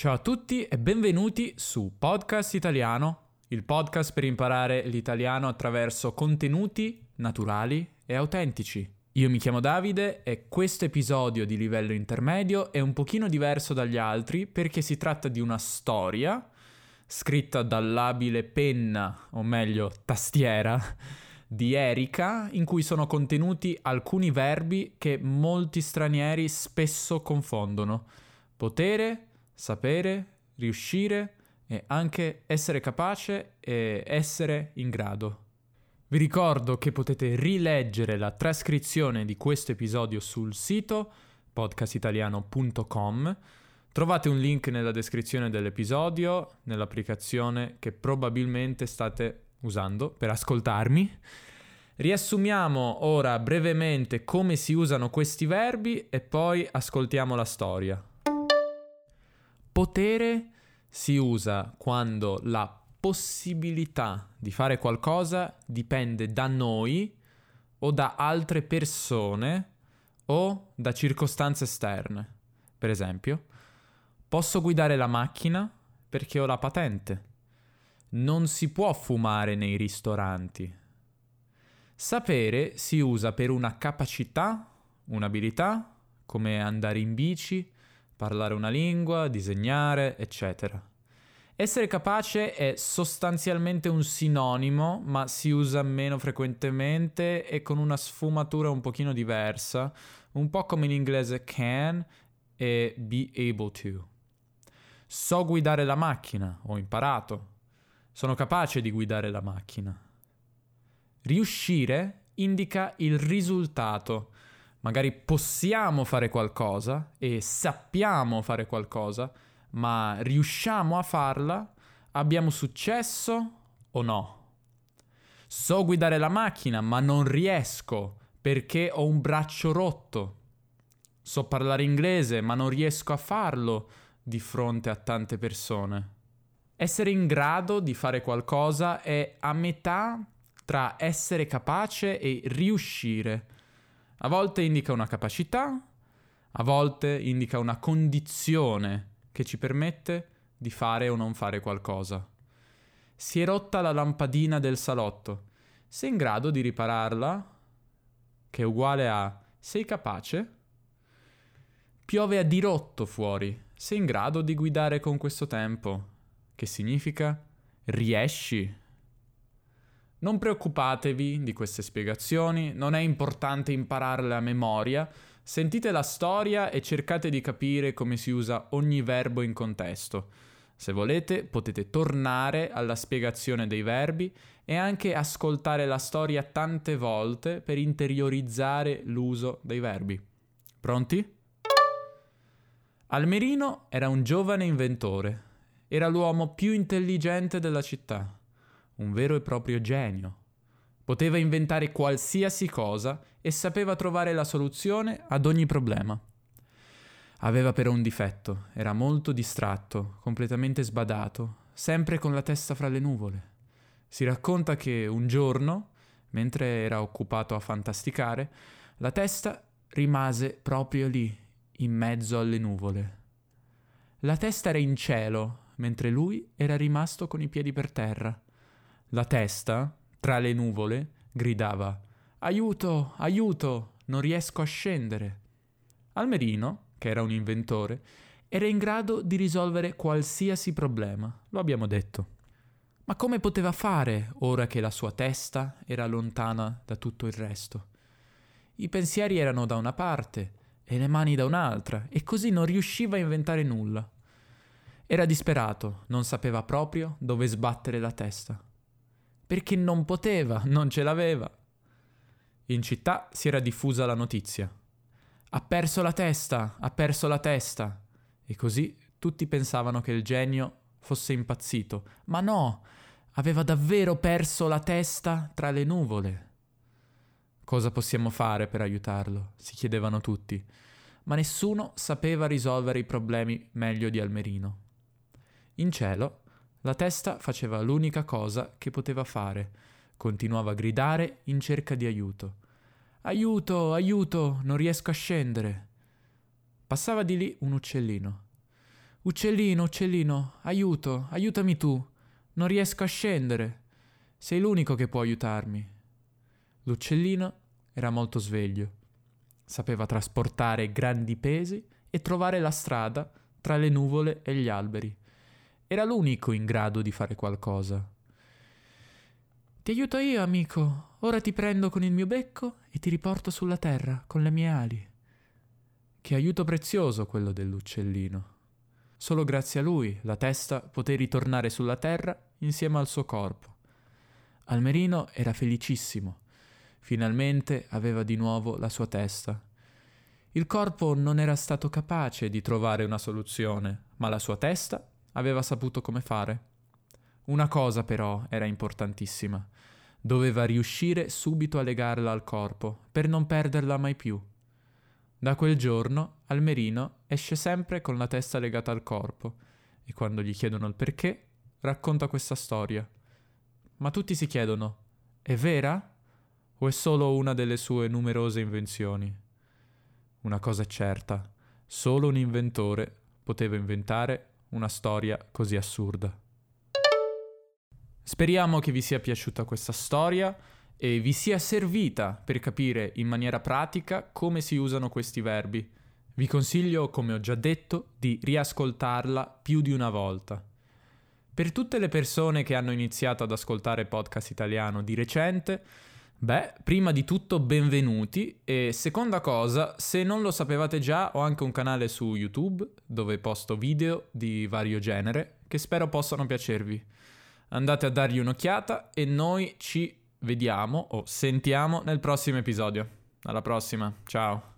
Ciao a tutti e benvenuti su Podcast Italiano, il podcast per imparare l'italiano attraverso contenuti naturali e autentici. Io mi chiamo Davide e questo episodio di livello intermedio è un pochino diverso dagli altri perché si tratta di una storia scritta dall'abile penna, o meglio tastiera, di Erika, in cui sono contenuti alcuni verbi che molti stranieri spesso confondono. Potere, sapere, riuscire e anche essere capace e essere in grado. Vi ricordo che potete rileggere la trascrizione di questo episodio sul sito podcastitaliano.com. Trovate un link nella descrizione dell'episodio, nell'applicazione che probabilmente state usando per ascoltarmi. Riassumiamo ora brevemente come si usano questi verbi e poi ascoltiamo la storia. Potere si usa quando la possibilità di fare qualcosa dipende da noi o da altre persone o da circostanze esterne. Per esempio, posso guidare la macchina perché ho la patente. Non si può fumare nei ristoranti. Sapere si usa per una capacità, un'abilità, come andare in bici, parlare una lingua, disegnare, eccetera. Essere capace è sostanzialmente un sinonimo, ma si usa meno frequentemente e con una sfumatura un pochino diversa, un po' come in inglese can e be able to. So guidare la macchina, ho imparato. Sono capace di guidare la macchina. Riuscire indica il risultato. Magari possiamo fare qualcosa e sappiamo fare qualcosa, ma riusciamo a farla? Abbiamo successo o no? So guidare la macchina, ma non riesco perché ho un braccio rotto. So parlare inglese, ma non riesco a farlo di fronte a tante persone. Essere in grado di fare qualcosa è a metà tra essere capace e riuscire. A volte indica una capacità, a volte indica una condizione che ci permette di fare o non fare qualcosa. Si è rotta la lampadina del salotto. Sei in grado di ripararla? Che è uguale a sei capace? Piove a dirotto fuori. Sei in grado di guidare con questo tempo? che significa riesci. Non preoccupatevi di queste spiegazioni, non è importante impararle a memoria, sentite la storia e cercate di capire come si usa ogni verbo in contesto. Se volete potete tornare alla spiegazione dei verbi e anche ascoltare la storia tante volte per interiorizzare l'uso dei verbi. Pronti? Almerino era un giovane inventore era l'uomo più intelligente della città, un vero e proprio genio. Poteva inventare qualsiasi cosa e sapeva trovare la soluzione ad ogni problema. Aveva però un difetto, era molto distratto, completamente sbadato, sempre con la testa fra le nuvole. Si racconta che un giorno, mentre era occupato a fantasticare, la testa rimase proprio lì, in mezzo alle nuvole. La testa era in cielo, mentre lui era rimasto con i piedi per terra. La testa, tra le nuvole, gridava Aiuto, aiuto, non riesco a scendere. Almerino, che era un inventore, era in grado di risolvere qualsiasi problema, lo abbiamo detto. Ma come poteva fare ora che la sua testa era lontana da tutto il resto? I pensieri erano da una parte e le mani da un'altra, e così non riusciva a inventare nulla. Era disperato, non sapeva proprio dove sbattere la testa. Perché non poteva, non ce l'aveva. In città si era diffusa la notizia. Ha perso la testa, ha perso la testa. E così tutti pensavano che il genio fosse impazzito. Ma no, aveva davvero perso la testa tra le nuvole. Cosa possiamo fare per aiutarlo? si chiedevano tutti, ma nessuno sapeva risolvere i problemi meglio di Almerino. In cielo, la testa faceva l'unica cosa che poteva fare. Continuava a gridare in cerca di aiuto. Aiuto, aiuto, non riesco a scendere. Passava di lì un uccellino. Uccellino, uccellino, aiuto, aiutami tu. Non riesco a scendere. Sei l'unico che può aiutarmi. L'uccellino era molto sveglio. Sapeva trasportare grandi pesi e trovare la strada tra le nuvole e gli alberi. Era l'unico in grado di fare qualcosa. Ti aiuto io, amico. Ora ti prendo con il mio becco e ti riporto sulla terra con le mie ali. Che aiuto prezioso quello dell'uccellino. Solo grazie a lui la testa poté ritornare sulla terra insieme al suo corpo. Almerino era felicissimo. Finalmente aveva di nuovo la sua testa. Il corpo non era stato capace di trovare una soluzione, ma la sua testa aveva saputo come fare. Una cosa però era importantissima. Doveva riuscire subito a legarla al corpo, per non perderla mai più. Da quel giorno Almerino esce sempre con la testa legata al corpo e quando gli chiedono il perché racconta questa storia. Ma tutti si chiedono, è vera? O è solo una delle sue numerose invenzioni? Una cosa è certa, solo un inventore poteva inventare una storia così assurda. Speriamo che vi sia piaciuta questa storia e vi sia servita per capire in maniera pratica come si usano questi verbi. Vi consiglio, come ho già detto, di riascoltarla più di una volta. Per tutte le persone che hanno iniziato ad ascoltare podcast italiano di recente, beh, prima di tutto benvenuti e seconda cosa, se non lo sapevate già, ho anche un canale su YouTube dove posto video di vario genere che spero possano piacervi. Andate a dargli un'occhiata e noi ci vediamo o sentiamo nel prossimo episodio. Alla prossima, ciao.